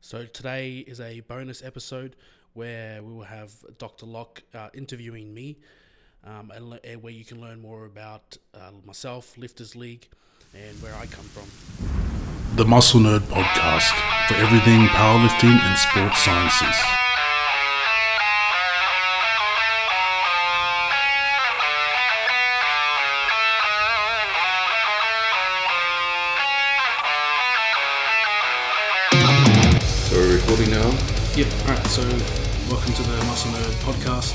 So today is a bonus episode where we will have Dr. Lock uh, interviewing me, um, and, le- where you can learn more about uh, myself, Lifters League, and where I come from. The Muscle Nerd Podcast for everything powerlifting and sports sciences. Yep. All right. So welcome to the Muscle Nerd Podcast.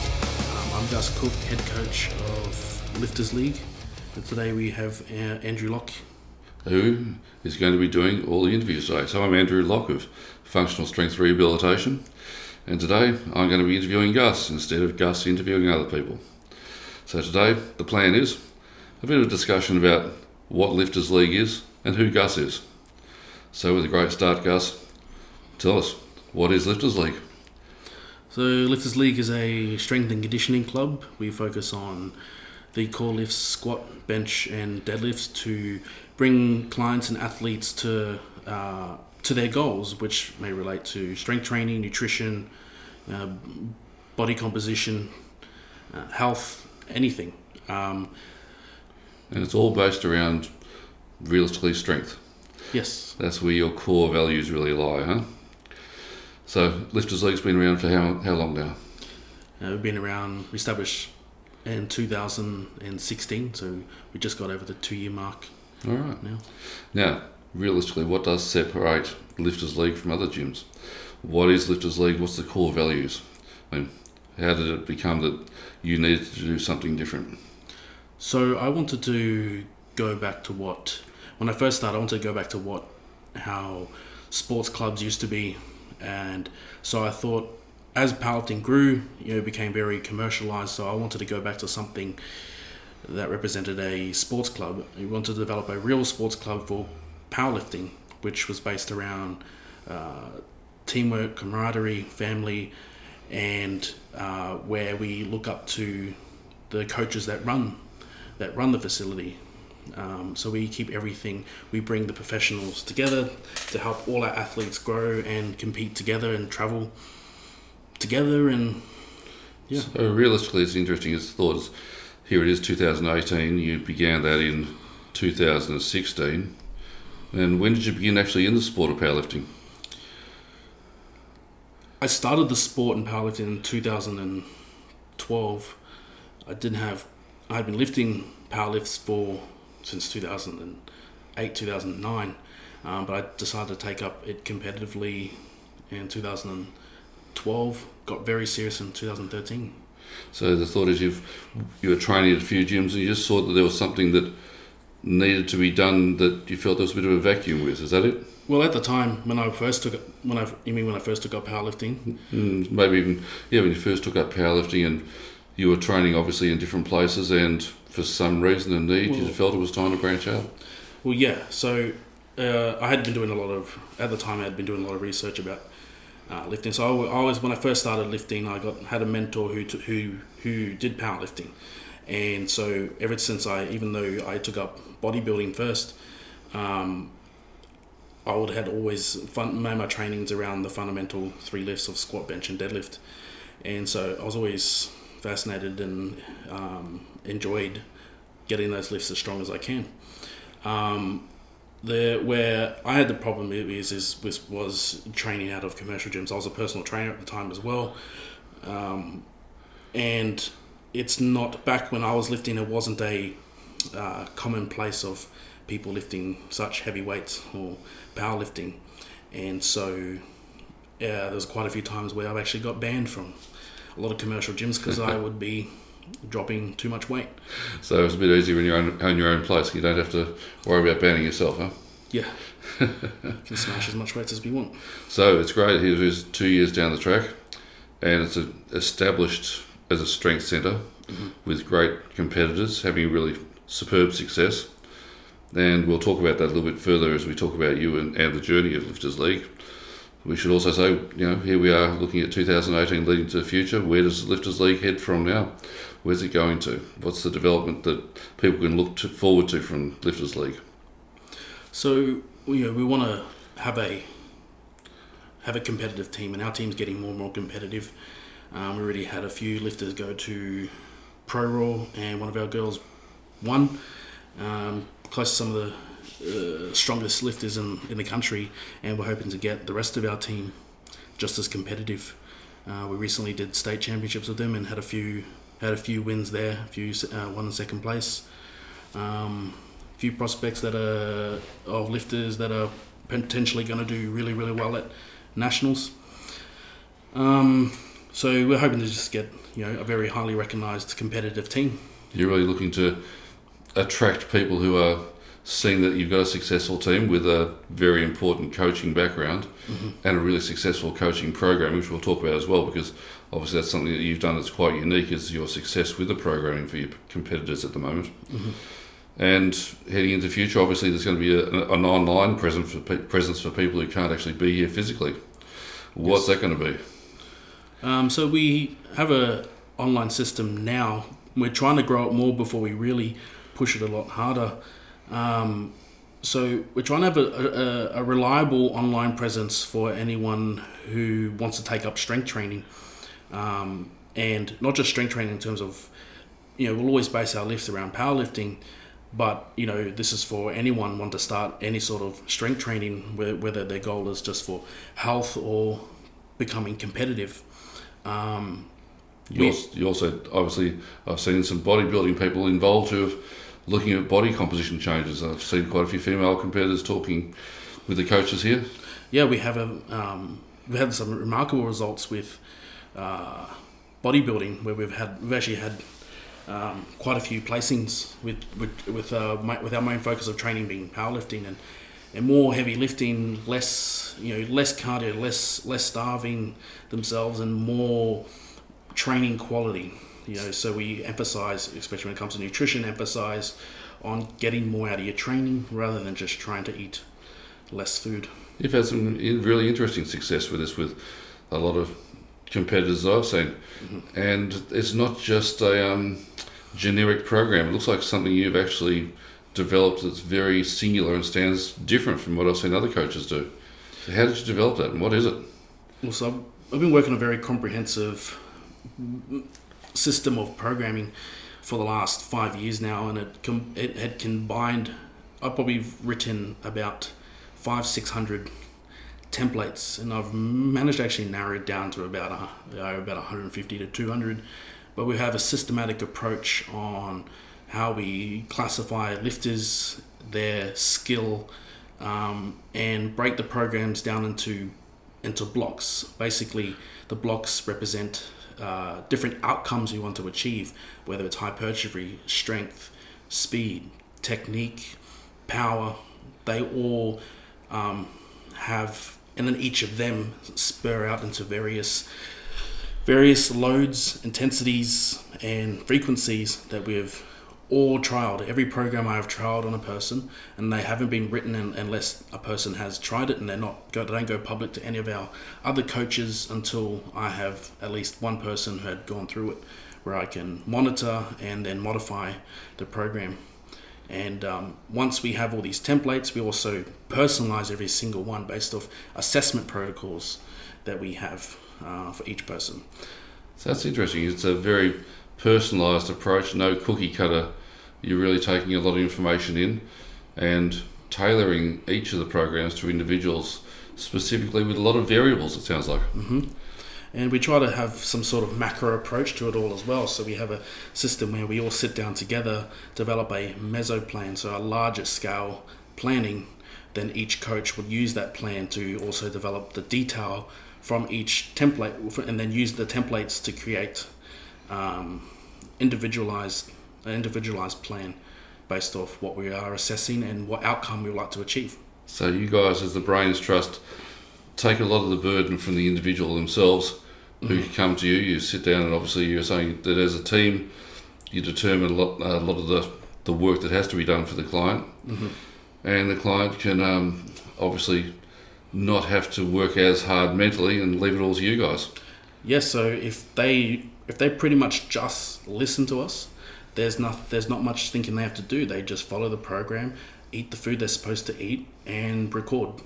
Um, I'm Gus Cooke, head coach of Lifters League, and today we have uh, Andrew Lock. who is going to be doing all the interviews today. So I'm Andrew Lock of Functional Strength Rehabilitation, and today I'm going to be interviewing Gus instead of Gus interviewing other people. So today the plan is a bit of a discussion about what Lifters League is and who Gus is. So with a great start, Gus, tell us what is Lifters League? So Lifters League is a strength and conditioning club. We focus on the core lifts, squat, bench, and deadlifts to bring clients and athletes to uh, to their goals, which may relate to strength training, nutrition, uh, body composition, uh, health, anything. Um, And it's all based around realistically strength. yes, That's where your core values really lie, huh? So Lifters League's been around for how, how long now? uh, we've been around. We established in 2016, so we just got over the two year mark All right. now. Now, realistically, what does separate Lifters League from other gyms? What is Lifters League? What's the core values? I mean, how did it become that you needed to do something different? So I wanted to go back to what when I first started. I wanted to go back to what how sports clubs used to be, and so I thought as powerlifting grew, you know, became very commercialized. So I wanted to go back to something that represented a sports club. We wanted to develop a real sports club for powerlifting, which was based around uh, teamwork, camaraderie, family, and uh, where we look up to the coaches that run that run the facility. Um, so we keep everything. We bring the professionals together to help all our athletes grow and compete together and travel together. And yeah, So realistically, it's interesting. It's thought is here it is, 2018. You began that in 2016. And when did you begin actually in the sport of powerlifting? I started the sport in powerlifting in 2012. I didn't have. I had been lifting powerlifts for since 2008, 2009, um, but I decided to take up it competitively in 2012. Got very serious in 2013. So the thought is you've you were training at a few gyms and you just thought that there was something that needed to be done that you felt there was a bit of a vacuum with. Is that it? Well, at the time when I first took it, when I you mean when I first took up powerlifting, Mm, maybe even yeah when you first took up powerlifting and you were training obviously in different places and for some reason and need you felt it was time to branch out. Well, yeah. So uh, I had been doing a lot of at the time. I had been doing a lot of research about uh, lifting. So I always, when I first started lifting, I got had a mentor who t- who who did powerlifting, and so ever since I, even though I took up bodybuilding first, um, I would had always fun, made my trainings around the fundamental three lifts of squat, bench, and deadlift, and so I was always fascinated and um, enjoyed getting those lifts as strong as I can. Um, the where I had the problem is is was, was training out of commercial gyms. I was a personal trainer at the time as well, um, and it's not back when I was lifting. It wasn't a uh, commonplace of people lifting such heavy weights or powerlifting, and so yeah, there's quite a few times where I've actually got banned from a lot of commercial gyms because I would be dropping too much weight. So it's a bit easier when you own, own your own place. You don't have to worry about banning yourself, huh? Yeah, can smash as much weight as we want. So it's great. It is two years down the track, and it's a, established as a strength center mm-hmm. with great competitors having really superb success. And we'll talk about that a little bit further as we talk about you and, and the journey of Lifters League. We should also say, you know, here we are looking at 2018 leading to the future. Where does Lifters League head from now? Where's it going to? What's the development that people can look to, forward to from Lifters League? So you know, we want to have a have a competitive team, and our team's getting more and more competitive. Um, we already had a few lifters go to Pro Raw, and one of our girls won. Um, close to some of the uh, strongest lifters in, in the country, and we're hoping to get the rest of our team just as competitive. Uh, we recently did state championships with them and had a few had a few wins there, a few uh, one in second place. Um, a few prospects that are of lifters that are potentially going to do really really well at nationals. Um, so we're hoping to just get you know a very highly recognised competitive team. You're really looking to attract people who are seeing that you've got a successful team with a very important coaching background Mm-hmm. and a really successful coaching program, which we'll talk about as well, because obviously that's something that you've done that's quite unique is your success with the programming for your competitors at the moment. Mm-hmm. And heading into the future, obviously there's going to be a, an online presence for, pe- presence for people who can't actually be here physically. What's that going to be? Um, so we have a online system now. We're trying to grow it more before we really push it a lot harder. Um, so we're trying to have a, a, a reliable online presence for anyone who wants to take up strength training, um, and not just strength training in terms of, you know, we'll always base our lifts around powerlifting, but you know this is for anyone want to start any sort of strength training, whe- whether their goal is just for health or becoming competitive. Um, You also, you also obviously I've seen some bodybuilding people involved who have looking at body composition changes. I've seen quite a few female competitors talking with the coaches here. yeah, we have a um, we've had some remarkable results with uh, bodybuilding where we've had we've actually had um, quite a few placings with with with, uh, my, with our main focus of training being powerlifting and and more heavy lifting, less you know less cardio, less less starving themselves, and more training quality. You know, so we emphasize, especially when it comes to nutrition, emphasize on getting more out of your training rather than just trying to eat less food. You've had some really interesting success with this with a lot of competitors I've seen, and it's not just a um, generic program. It looks like something you've actually developed that's very singular and stands different from what I've seen other coaches do. So how did you develop that, and what is it? Well, so I've been working on a very comprehensive system of programming for the last five years now, and it com- it had combined. I've probably written about five six hundred templates, and I've managed to actually narrow it down to about a, about 150 to 200. But we have a systematic approach on how we classify lifters, their skill, um, and break the programs down into into blocks. Basically, the blocks represent uh, different outcomes we want to achieve, whether it's hypertrophy, strength, speed, technique, power. They all um, have, and then each of them spur out into various various loads, intensities, and frequencies that we've all trialed. Every program I have trialed on a person, and they haven't been written in, unless a person has tried it, and they're not go, they don't go public to any of our other coaches until I have at least one person who had gone through it, where I can monitor and then modify the program. And um, once we have all these templates, we also personalize every single one based off assessment protocols that we have uh, for each person. So that's interesting. It's a very personalised approach, no cookie cutter. You're really taking a lot of information in and tailoring each of the programs to individuals specifically with a lot of variables, it sounds like. And we try to have some sort of macro approach to it all as well. So we have a system where we all sit down together, develop a meso plan, so a larger scale planning. Then each coach would use that plan to also develop the detail from each template, and then use the templates to create um, individualized an individualized plan based off what we are assessing and what outcome we would like to achieve. So you guys, as the Brains Trust, take a lot of the burden from the individual themselves who come to you. You sit down and obviously you're saying that as a team, you determine a lot, a lot of the, the work that has to be done for the client. And the client can um, obviously not have to work as hard mentally and leave it all to you guys. Yes, so if they if they pretty much just listen to us, there's not there's not much thinking they have to do. They just follow the program, eat the food they're supposed to eat, and record.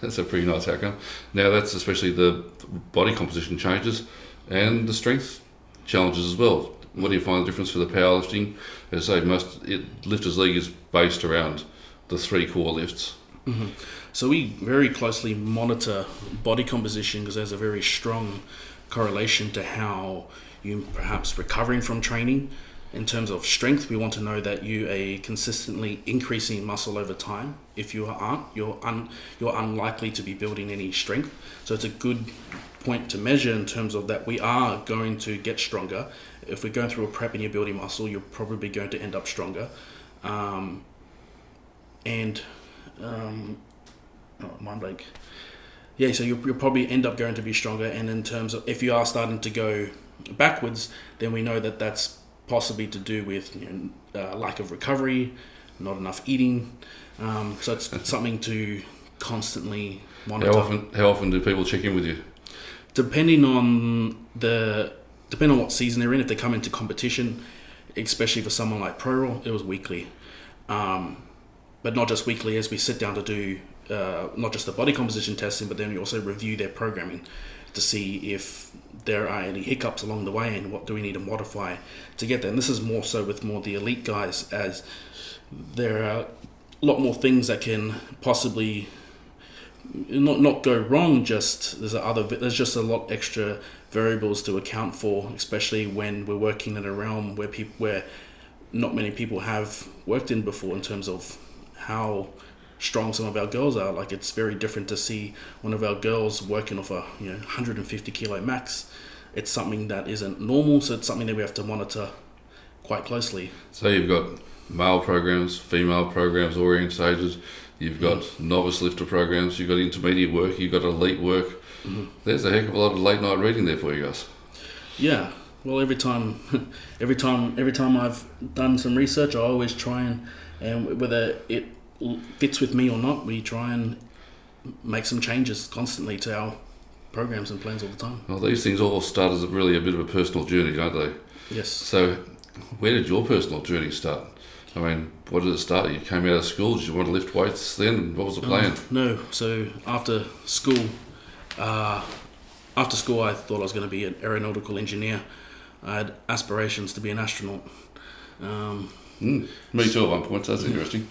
that's a pretty nice outcome. Now that's especially the body composition changes and the strength challenges as well. What do you find the difference for the powerlifting? As I say, most it, lifters league is based around the three core lifts. Mm-hmm. So we very closely monitor body composition because there's a very strong correlation to how you perhaps recovering from training. In terms of strength, we want to know that you are consistently increasing muscle over time. If you aren't, you're un, you're unlikely to be building any strength. So it's a good point to measure in terms of that we are going to get stronger. If we're going through a prep and you're building muscle, you're probably going to end up stronger. Um, and um, oh, mind blank. Yeah, so you'll, you'll probably end up going to be stronger. And in terms of if you are starting to go backwards, then we know that that's possibly to do with you know, uh, lack of recovery, not enough eating. Um, so it's something to constantly monitor. How often? How often do people check in with you? Depending on the depending on what season they're in, if they come into competition, especially for someone like Pro Raw, it was weekly. Um, but not just weekly, as we sit down to do uh, not just the body composition testing, but then we also review their programming to see if there are any hiccups along the way and what do we need to modify to get there. And this is more so with more the elite guys, as there are a lot more things that can possibly not not go wrong. Just there's other there's just a lot extra variables to account for, especially when we're working in a realm where people where not many people have worked in before in terms of how strong some of our girls are. Like it's very different to see one of our girls working off a you know 150 kilo max. It's something that isn't normal, so it's something that we have to monitor quite closely. So you've got male programs, female programs, orient stages. You've got mm. novice lifter programs. You've got intermediate work. You've got elite work. Mm-hmm. There's a heck of a lot of late night reading there for you guys. Yeah. Well, every time, every time, every time I've done some research, I always try and, and whether it fits with me or not, we try and make some changes constantly to our programs and plans all the time. Well, these things all start as really a bit of a personal journey, don't they? Yes. So, where did your personal journey start? I mean, what did it start? You came out of school. Did you want to lift weights then? What was the plan? no. So after school, uh, after school, I thought I was going to be an aeronautical engineer. I had aspirations to be an astronaut. Um, mm, me too at one point. That's interesting.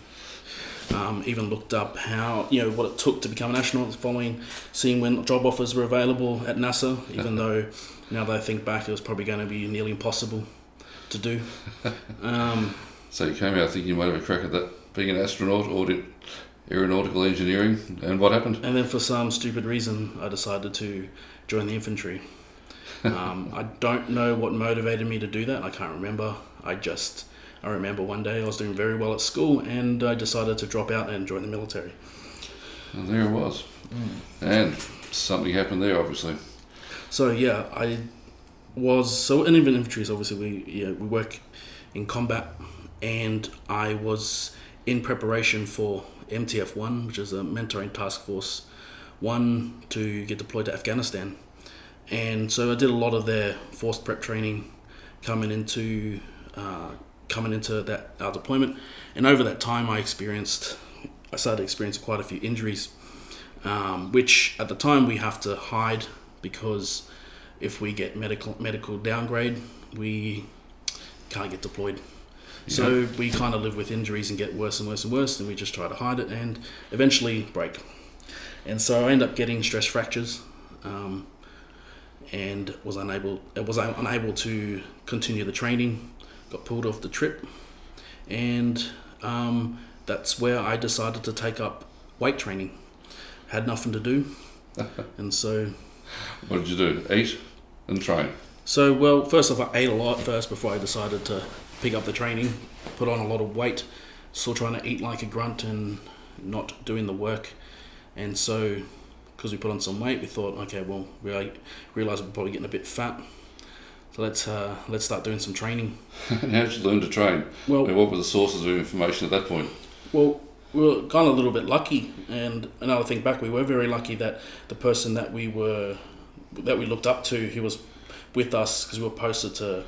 Um, even looked up how you know what it took to become an astronaut. Following seeing when job offers were available at NASA, even though now that I think back, it was probably going to be nearly impossible to do. Um, so you came out thinking you might have a crack at that, being an astronaut or did aeronautical engineering, and what happened? And then for some stupid reason, I decided to join the infantry. Um, I don't know what motivated me to do that. I can't remember. I just I remember one day I was doing very well at school and I decided to drop out and join the military. And there it was. Mm. And something happened there, obviously. So, yeah, I was. So, in infantry is obviously we, yeah, we work in combat, and I was in preparation for MTF 1, which is a mentoring task force 1 to get deployed to Afghanistan. And so I did a lot of their forced prep training coming into uh, coming into that our deployment. And over that time, I experienced, I started experiencing quite a few injuries, um, which at the time we have to hide because if we get medical medical downgrade, we can't get deployed. Yeah. So we kind of live with injuries and get worse and worse and worse, and we just try to hide it and eventually break. And so I end up getting stress fractures. Um, and was unable was unable to continue the training got pulled off the trip, and um, that's where I decided to take up weight training. Had nothing to do, and so. What did you do? Eat and train. So well, first off, I ate a lot first before I decided to pick up the training. Put on a lot of weight, still trying to eat like a grunt and not doing the work, and so because we put on some weight, we thought, okay, well, we realized we're probably getting a bit fat. Let's uh, let's start doing some training. and how did you learn to train? Well, I mean, what were the sources of information at that point? Well, we were kind of a little bit lucky, and another thing back, we were very lucky that the person that we were that we looked up to, he was with us because we were posted to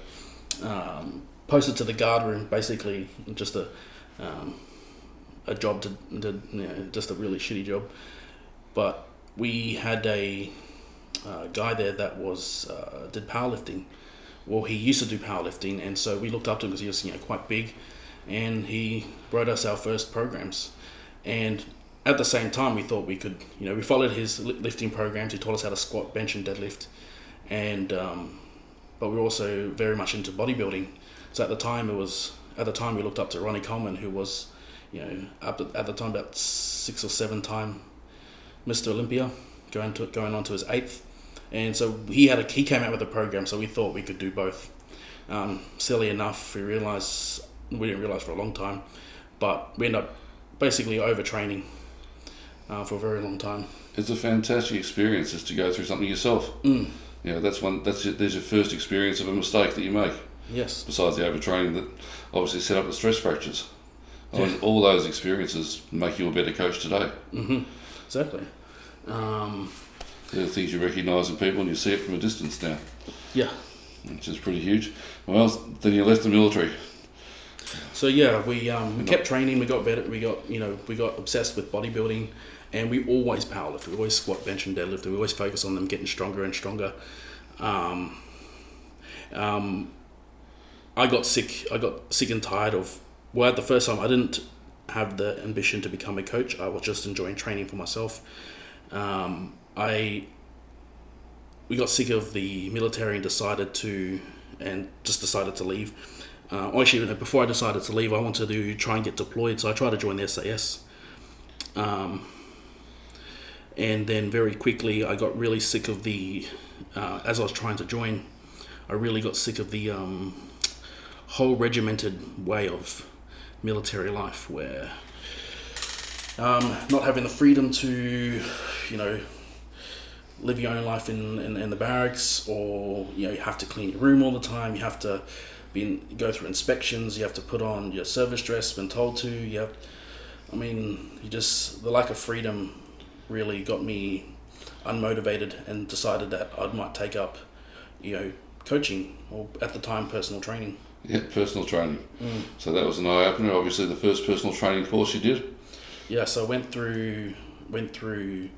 um, posted to the guard room, basically just a um, a job to, to you know, just a really shitty job but we had a uh, guy there that was uh, did powerlifting. Well, he used to do powerlifting, and so we looked up to him because he was you know quite big, and he wrote us our first programs, and at the same time we thought we could you know we followed his lifting programs. He taught us how to squat, bench, and deadlift, and um, but we were also very much into bodybuilding. So at the time it was at the time we looked up to Ronnie Coleman, who was you know up at, at the time about six or seven time Mr. Olympia, going to going on to his eighth, and so he had a he came out with a program. So we thought we could do both. Um, silly enough, we realized we didn't realize for a long time, but we ended up basically overtraining uh, for a very long time. It's a fantastic experience just to go through something yourself. Mm. You know, that's one. That's your, there's your first experience of a mistake that you make. Yes. Besides the overtraining that obviously set up the stress fractures. I mean, Yeah. all those experiences make you a better coach today. hmm Exactly. Um, They're the things you recognise in people and you see it from a distance now, yeah. which is pretty huge. Well, then you left the military. So yeah, we um, we kept training. We got better. We got you know we got obsessed with bodybuilding, and we always powerlift. We always squat, bench, and deadlift. We always focus on them getting stronger and stronger. Um, um, I got sick. I got sick and tired of. Well, at the first time, I didn't have the ambition to become a coach. I was just enjoying training for myself. Um, I we got sick of the military and decided to and just decided to leave. Uh, actually, no, before I decided to leave, I wanted to try and get deployed, so I tried to join the SAS. Um, and then very quickly, I got really sick of the. Uh, as I was trying to join, I really got sick of the um, whole regimented way of military life, where um, not having the freedom to, you know, live your own life in, in, in the barracks, or you know, you have to clean your room all the time. You have to be in, go through inspections. You have to put on your service dress been told to. You have, I mean, you just the lack of freedom really got me unmotivated and decided that I might take up, you know, coaching or at the time personal training. Yeah, personal training. So that was an eye opener. Obviously, the first personal training course you did. Yeah, so I went through went through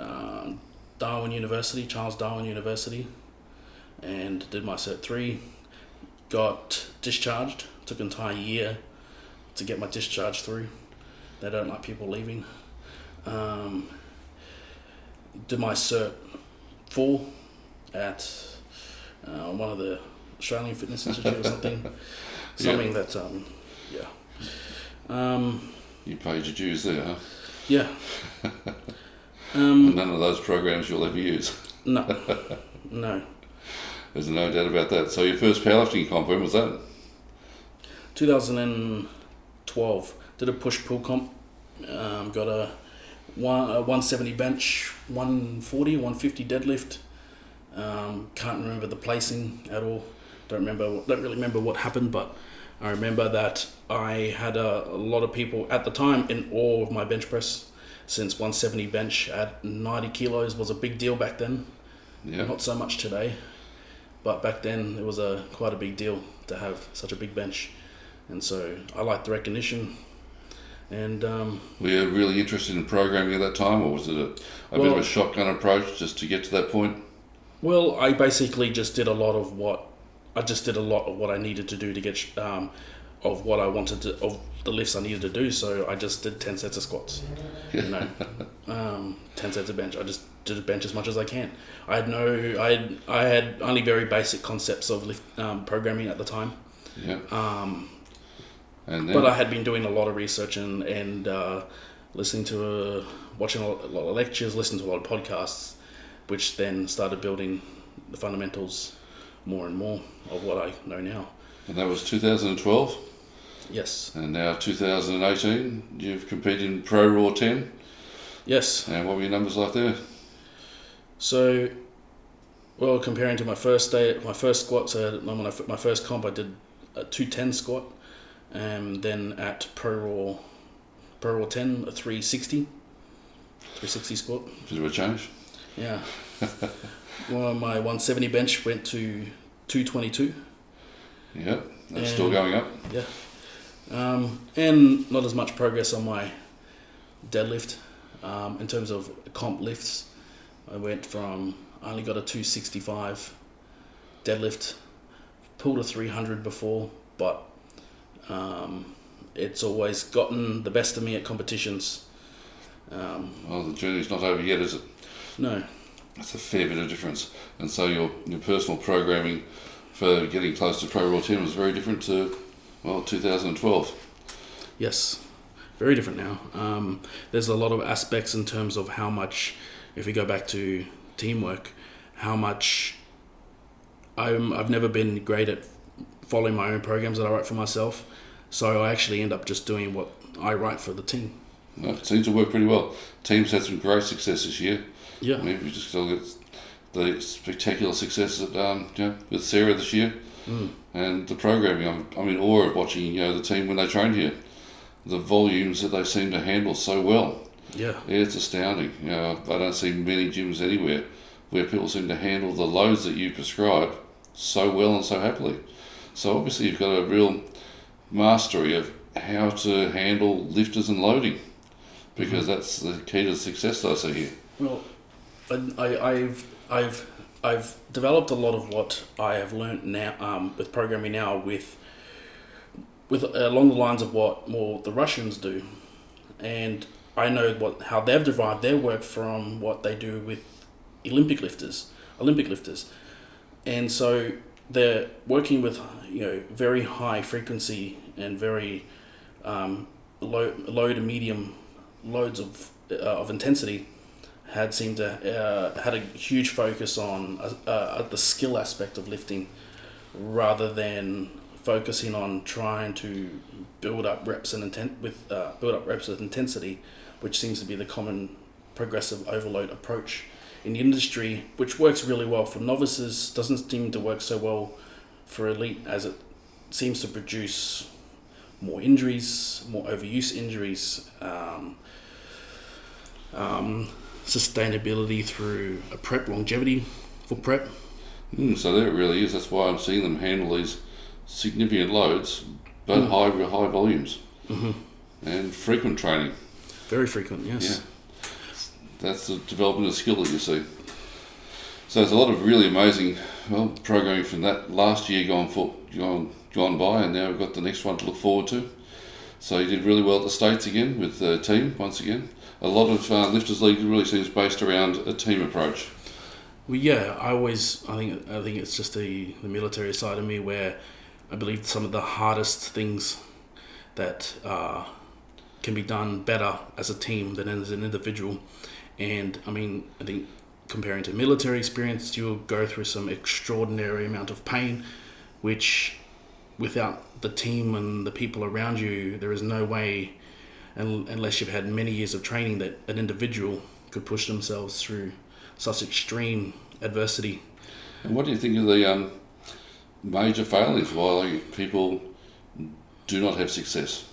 uh, Darwin University, Charles Darwin University, and did my cert three. Got discharged. Took an entire year to get my discharge through. They don't like people leaving. Um, did my cert four at uh, one of the Australian Fitness Institute or something. Something that um, yeah. Um, You paid your dues there, huh? yeah. Um, None of those programs you'll ever use. no, no. There's no doubt about that. So your first powerlifting comp, when was that? 2012 did a push pull comp. Um, got a, one, a 170 bench, 140, 150 deadlift. Um, can't remember the placing at all. Don't remember. Don't really remember what happened, but I remember that I had a, a lot of people at the time in awe of my bench press. Since 170 bench at 90 kilos was a big deal back then. Yeah. Not so much today, but back then it was a quite a big deal to have such a big bench, and so I liked the recognition. And um, Were you really interested in programming at that time, or was it a, a bit of a shotgun approach just to get to that point? well, I basically just did a lot of what I just did a lot of what I needed to do to get um, of what I wanted to of the lifts I needed to do. So I just did ten sets of squats, you know, um, ten sets of bench. I just did a bench as much as I can. I had no, I had, I had only very basic concepts of lift um, programming at the time. Yeah. Um, And then, But I had been doing a lot of research and and uh, listening to uh, watching a lot, a lot of lectures, listening to a lot of podcasts, which then started building the fundamentals more and more of what I know now. and that was 2012, Yes, and now 2018. You've competed in Pro Raw 10, yes. and what were your numbers like there? So, well, comparing to my first day, my first squat, so when I, my first comp, I did a two ten squat, and then at Pro Raw, Pro Raw ten, a three sixty. 360 squat. Of a change. Yeah. well, my 170 bench went to 222. Yeah, that's still going up. Yeah. Um, and not as much progress on my deadlift. Um, in terms of comp lifts, I went from I only got a two sixty five deadlift, pulled a three hundred before, but um, it's always gotten the best of me at competitions. Um, Well, the journey's not over yet, is it? no, That's a fair bit of difference. And so your your personal programming for getting close to Pro Raw 10 was very different to, well, 2012. Yes, very different now. Um, there's a lot of aspects in terms of how much, if we go back to teamwork, how much I'm, I've never been great at following my own programs that I write for myself. So I actually end up just doing what I write for the team. Well, it seems to work pretty well. Teams had some great success this year. Yeah. I mean, we just look at the spectacular success that um, you know, with Sarah this year Mm. and the programming. I'm, I'm in awe of watching you know the team when they train here. The volumes that they seem to handle so well. Yeah. Yeah, it's astounding. You know, I don't see many gyms anywhere where people seem to handle the loads that you prescribe so well and so happily. So obviously you've got a real mastery of how to handle lifters and loading because that's the key to success that I see here. Well, and I, I've I've I've developed a lot of what I have learned now um, with programming now with with along the lines of what more the Russians do, and I know what how they've derived their work from what they do with Olympic lifters, Olympic lifters, and so they're working with you know very high frequency and very um, low low to medium loads of uh, of intensity had seemed to uh, had a huge focus on uh, uh, the skill aspect of lifting rather than focusing on trying to build up reps and intent with uh, build up reps with intensity which seems to be the common progressive overload approach in the industry which works really well for novices doesn't seem to work so well for elite as it seems to produce more injuries more overuse injuries um, um, sustainability through a prep longevity for prep. Mm, so there it really is. That's why I'm seeing them handle these significant loads, but high high volumes Mm-hmm. and frequent training. Very frequent, yes. Yeah. That's the development of skill that you see. So there's a lot of really amazing well programming from that last year gone for gone gone by, and now we've got the next one to look forward to. So you did really well at the states again with the team once again. A lot of uh, lifters league really seems based around a team approach. Well, yeah, I always, I think, I think it's just the, the military side of me where I believe some of the hardest things that uh, can be done better as a team than as an individual. And I mean, I think comparing to military experience, you'll go through some extraordinary amount of pain, which without the team and the people around you, there is no way, un- unless you've had many years of training, that an individual could push themselves through such extreme adversity. And what do you think of the um, major failures why people do not have success?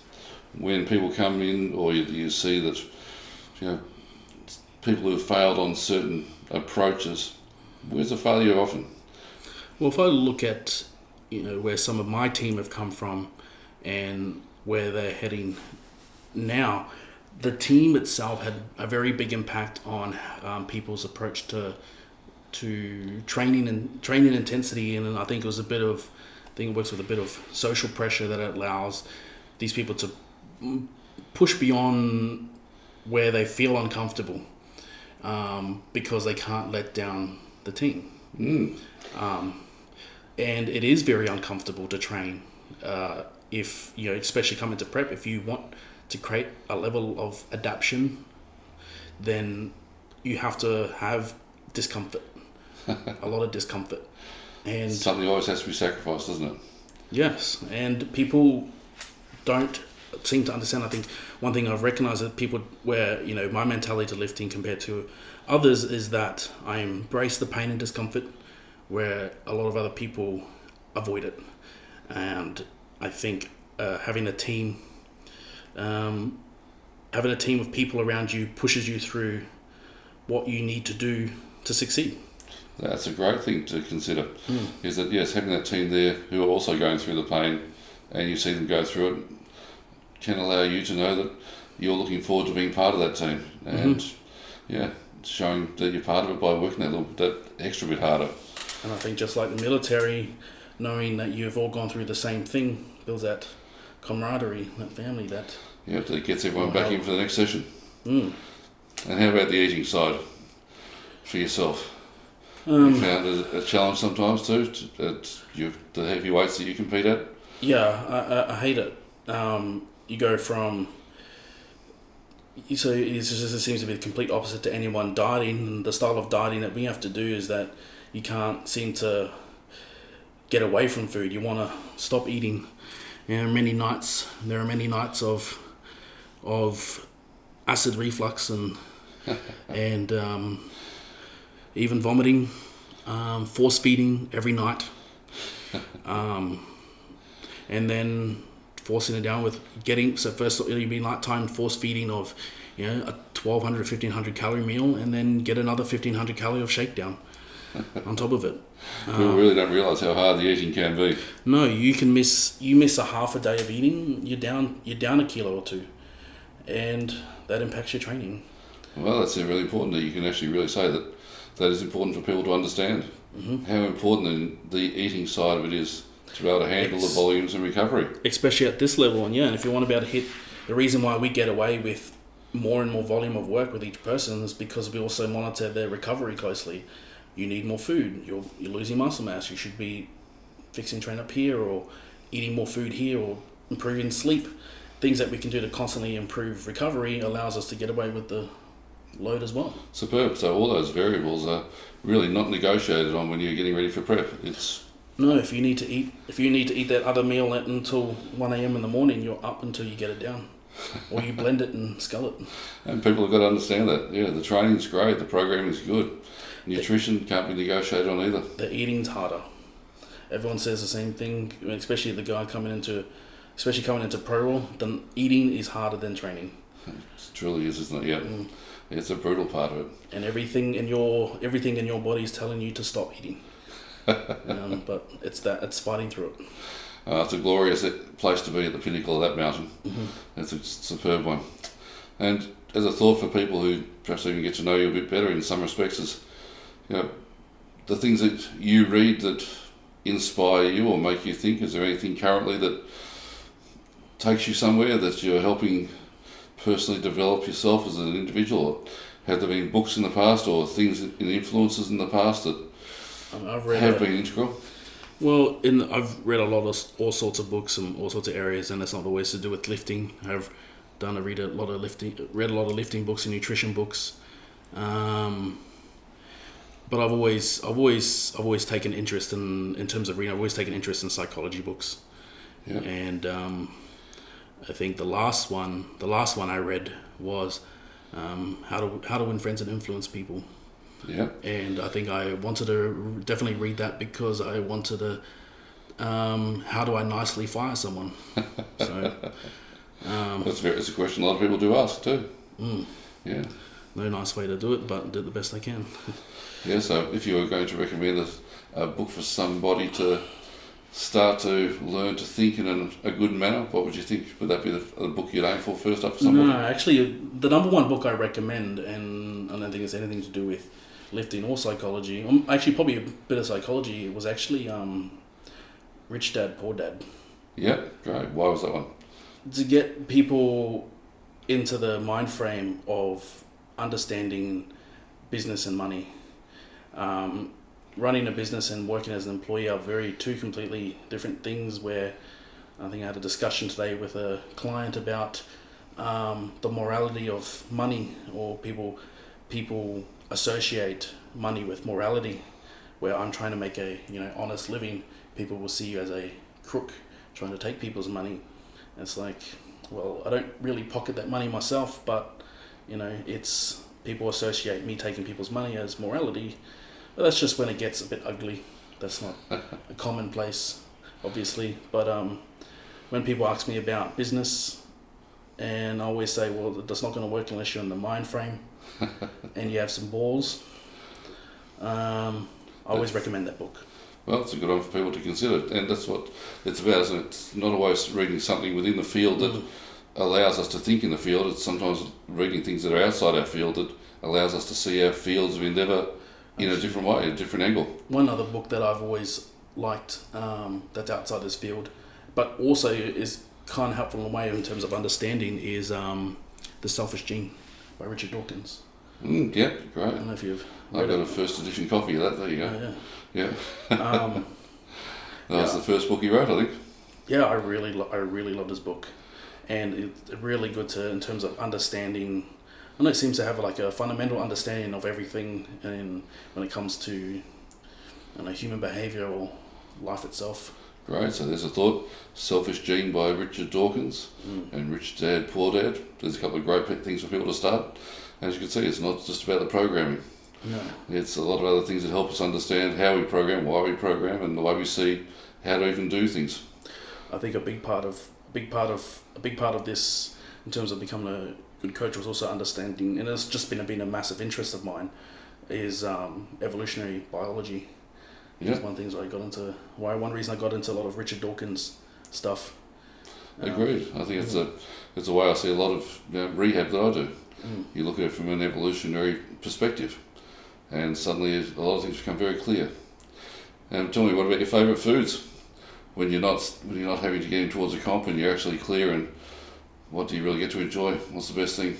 When people come in, or you, you see that you know people who have failed on certain approaches, where's the failure often? Well, if I look at you know where some of my team have come from and where they're heading now, the team itself had a very big impact on um, people's approach to to training and training intensity, and I think it was a bit of I think it works with a bit of social pressure that it allows these people to mm, push beyond where they feel uncomfortable um, because they can't let down the team Mm. um, and it is very uncomfortable to train uh, if you know especially coming to prep if you want to create a level of adaptation then you have to have discomfort a lot of discomfort and Something always has to be sacrificed, doesn't it? Yes, and people don't seem to understand. I think one thing I've recognized that people, where you know my mentality to lifting compared to others is that I embrace the pain and discomfort, where a lot of other people avoid it, and I think uh, having a team, um, having a team of people around you pushes you through what you need to do to succeed. That's a great thing to consider. Is that yes, having that team there who are also going through the pain, and you see them go through it, can allow you to know that you're looking forward to being part of that team, and yeah, showing that you're part of it by working that little that extra bit harder. And I think just like the military, knowing that you've all gone through the same thing builds that camaraderie, that family, that. Yeah, that gets everyone back help. in for the next session. Mm. And how about the eating side for yourself? you Um, found it a challenge sometimes too, to, at you, the heavy weights that you compete at. yeah, I, I, I hate it. Um, you go from. So it's just, it seems to be the complete opposite to anyone dieting. And the style of dieting that we have to do is that you can't seem to get away from food. You want to stop eating. There are many nights. There are many nights of of acid reflux and and um, even vomiting, um, force feeding every night, um, and then forcing it down with getting so first it'll be nighttime force feeding of you know a 1200 1500 calorie meal and then get another 1500 calorie of shakedown on top of it People um, really don't realise how hard the eating can be. no, you can miss you miss a half a day of eating, you're down you're down a kilo or two. And that impacts your training. Well, that's really important that you can actually really say that that is important for people to understand mm-hmm. how important the, the eating side of it is to be able to handle It's- the volumes and recovery. Especially at this level and yeah, and if you want to be able to hit the reason why we get away with more and more volume of work with each person is because we also monitor their recovery closely. You need more food, you're you're losing muscle mass, you should be fixing train up here or eating more food here or improving sleep. Things that we can do to constantly improve recovery allows us to get away with the load as well. Superb. So all those variables are really not negotiated on when you're getting ready for prep. It's No, if you need to eat, if you need to eat that other meal at, until one a.m. in the morning, you're up until you get it down, or you blend it and scull it. and people have got to understand that. Yeah, the training's great, the program is good. Nutrition can't be negotiated on either. The eating's harder. Everyone says the same thing, especially the guy coming into, especially coming into pro raw. Then eating is harder than training, It truly is, isn't it? Yeah, it's a brutal part of it. and everything in your everything in your body is telling you to stop eating. um, but it's that it's fighting through it. Uh, it's a glorious place to be at the pinnacle of that mountain. Mm-hmm. It's a superb one. And as a thought for people who perhaps even get to know you a bit better in some respects, is you know the things that you read that inspire you or make you think. Is there anything currently that takes you somewhere that you're helping personally develop yourself as an individual? Have there been books in the past or things in influences in the past that Um, I've read have a- been integral? Well, in I've read a lot of all sorts of books and all sorts of areas, and it's not always to do with lifting. I've done a read a lot of lifting, read a lot of lifting books and nutrition books, um, but I've always, I've always, I've always taken interest in in terms of reading. I've always taken interest in psychology books, Yeah. and um, I think the last one, the last one I read was um, how to how to win friends and influence people Yeah. and I think I wanted to definitely read that because I wanted to. Um, how do I nicely fire someone? So, um, That's, very, that's a question a lot of people do ask too. mm, Yeah. No nice way to do it, but did the best I can. Yeah, so if you were going to recommend a, a book for somebody to start to learn to think in an, a good manner, what would you think? Would that be the, the book you'd aim for first up for somebody? No, actually, the number one book I recommend, and I don't think it's anything to do with lifting or psychology. Um, actually, probably a bit of psychology. It was actually um, Rich Dad Poor Dad. Yeah, great. Why was that one? to get people into the mind frame of understanding business and money. Um, running a business and working as an employee are very two completely different things. Where I think I had a discussion today with a client about um, the morality of money, or people people associate money with morality. Where I'm trying to make a you know honest living, people will see you as a crook trying to take people's money. It's like, well, I don't really pocket that money myself, but you know, it's people associate me taking people's money as morality. But that's just when it gets a bit ugly. That's not a commonplace, obviously. But um, when people ask me about business, and I always say, well, that's not going to work unless you're in the mind frame and you have some balls. Um, I always recommend that book. Well, it's a good one for people to consider, and that's what it's about, isn't it? It's not always reading something within the field that allows us to think in the field. It's sometimes reading things that are outside our field that allows us to see our fields of endeavour in a different way, a different angle. One other book that I've always liked um, that's outside this field, but also is kind of helpful in a way in terms of understanding is um, The Selfish Gene by Richard Dawkins. Mm, yeah, great. I don't know if you've I got it. a first edition copy of that. There you go. Oh, Yeah, yeah. Um, that was Yeah. the first book he wrote, I think. yeah, I really, lo- I really love this book, and it's really good to in terms of understanding. I know it seems to have like a fundamental understanding of everything, and when it comes to, don't know, human behavior or life itself. Great. So there's a thought. Selfish Gene by Richard Dawkins Mm. and Rich Dad Poor Dad. There's a couple of great things for people to start. As you can see, it's not just about the programming. No. It's a lot of other things that help us understand how we program, why we program, and the way we see how to even do things. I think a big part of big part of a big part of this in terms of becoming a good coach was also understanding, and it's just been a, been a massive interest of mine, is um, evolutionary biology. Yeah. It's one things I got into. Why one reason I got into a lot of Richard Dawkins stuff. Um, Agreed. I think it's a it's a way I see a lot of you know, rehab that I do. Mm. You look at it from an evolutionary perspective, and suddenly a lot of things become very clear. And tell me, what about your favourite foods? When you're not when you're not having to get in towards a comp and you're actually clear, and what do you really get to enjoy? What's the best thing?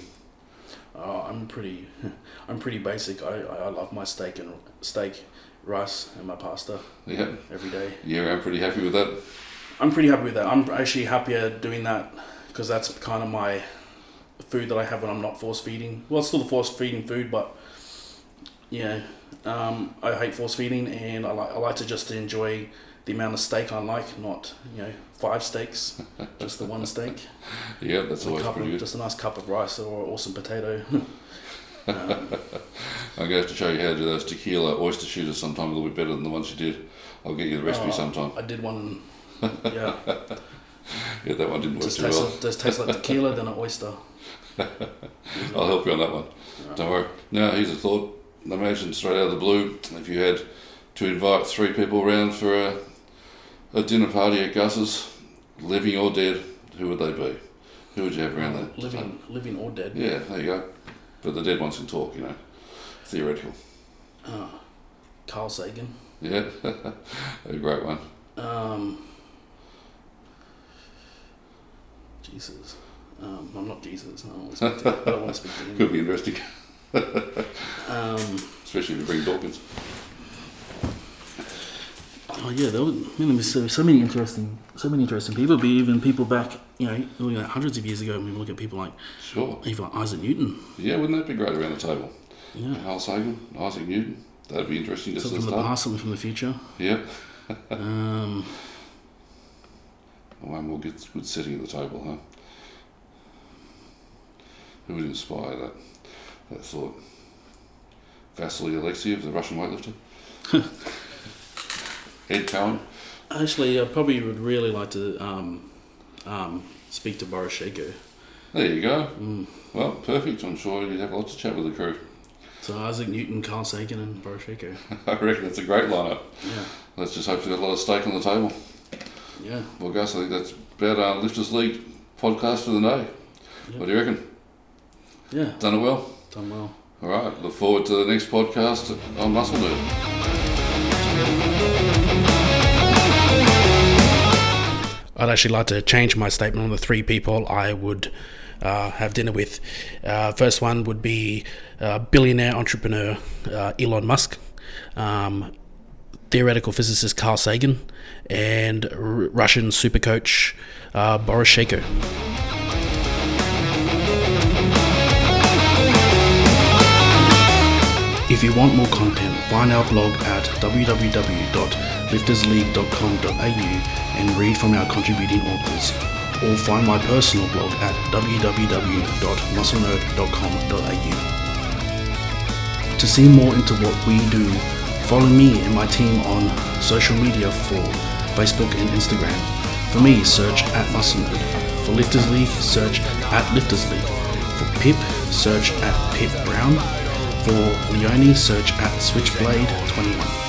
Uh, I'm pretty, I'm pretty basic. I, I I love my steak and steak, rice, and my pasta Yeah, every day. yeah, I'm pretty happy with that. I'm pretty happy with that. I'm actually happier doing that because that's kind of my food that I have when I'm not force feeding. Well, it's still the force feeding food, but yeah, um, I hate force feeding, and I like I like to just enjoy the amount of steak I like, not you know five steaks, just the one steak. Yeah, that's always pretty of, good. just a nice cup of rice or awesome potato. um, I'm going to have to show you how to do those tequila oyster shooters sometime a little bit better than the ones you did. I'll get you the recipe Oh, sometime. I did one. Yeah, Yeah, that one didn't work too well. like, just tastes like tequila than an oyster. I'll help you on that one. Don't worry. Now, here's a thought. Imagine straight out of the blue if you had to invite three people around for a, a dinner party at Gus's, living or dead, who would they be? Who would you have around there? living, living or dead. Yeah, there you go. But the dead ones can talk, you know. Theoretical. Uh, Carl Sagan. Yeah, a great one. Um, Jesus. Um, I'm not Jesus. I don't want to speak to, I don't want to speak to him. Could be interesting, Um, especially if you bring Dawkins. oh yeah, there was, I mean, there's so, so many interesting, so many interesting people. Be even people back, you know, looking at hundreds of years ago. When we look at people like Sure. even like Isaac Newton. Yeah, wouldn't that be great around the table? Yeah, Carl Sagan, Isaac Newton. That'd be interesting just something to from the start. past, something from the future. Yeah. Um, One more good, good setting at the table, huh? Who would inspire that, that thought? Vasily Alexiev, the Russian weightlifter? Ed Coan? actually, I probably would really like to um, um, speak to Sheiko. There you go. Mm. Well, perfect. I'm sure you'd have lots to chat with the crew. So Isaac Newton, Carl Sagan, and Sheiko. I reckon it's a great lineup. Yeah, Let's just hope we've got a lot of steak on the table. yeah. Well, Gus, I think that's about our Lifters League podcast for the day. Yep. What do you reckon? Yeah, Done it well? Done well. All right. Look forward to the next podcast on Muscle Nerd. I'd actually like to change my statement on the three people I would uh, have dinner with. Uh, first one would be uh, billionaire entrepreneur uh, Elon Musk, um, theoretical physicist Carl Sagan, and R- Russian super coach uh, Boris Sheiko. You want more content, find our blog at www.liftersleague.com.au and read from our contributing authors. Or find my personal blog at www.musclenerd.com.au. To see more into what we do, follow me and my team on social media for Facebook and Instagram. For me, search at MuscleNerd. For Lifters League, search at Lifters League. For Pip, search at Pip Brown. For Leone, search at Switchblade21.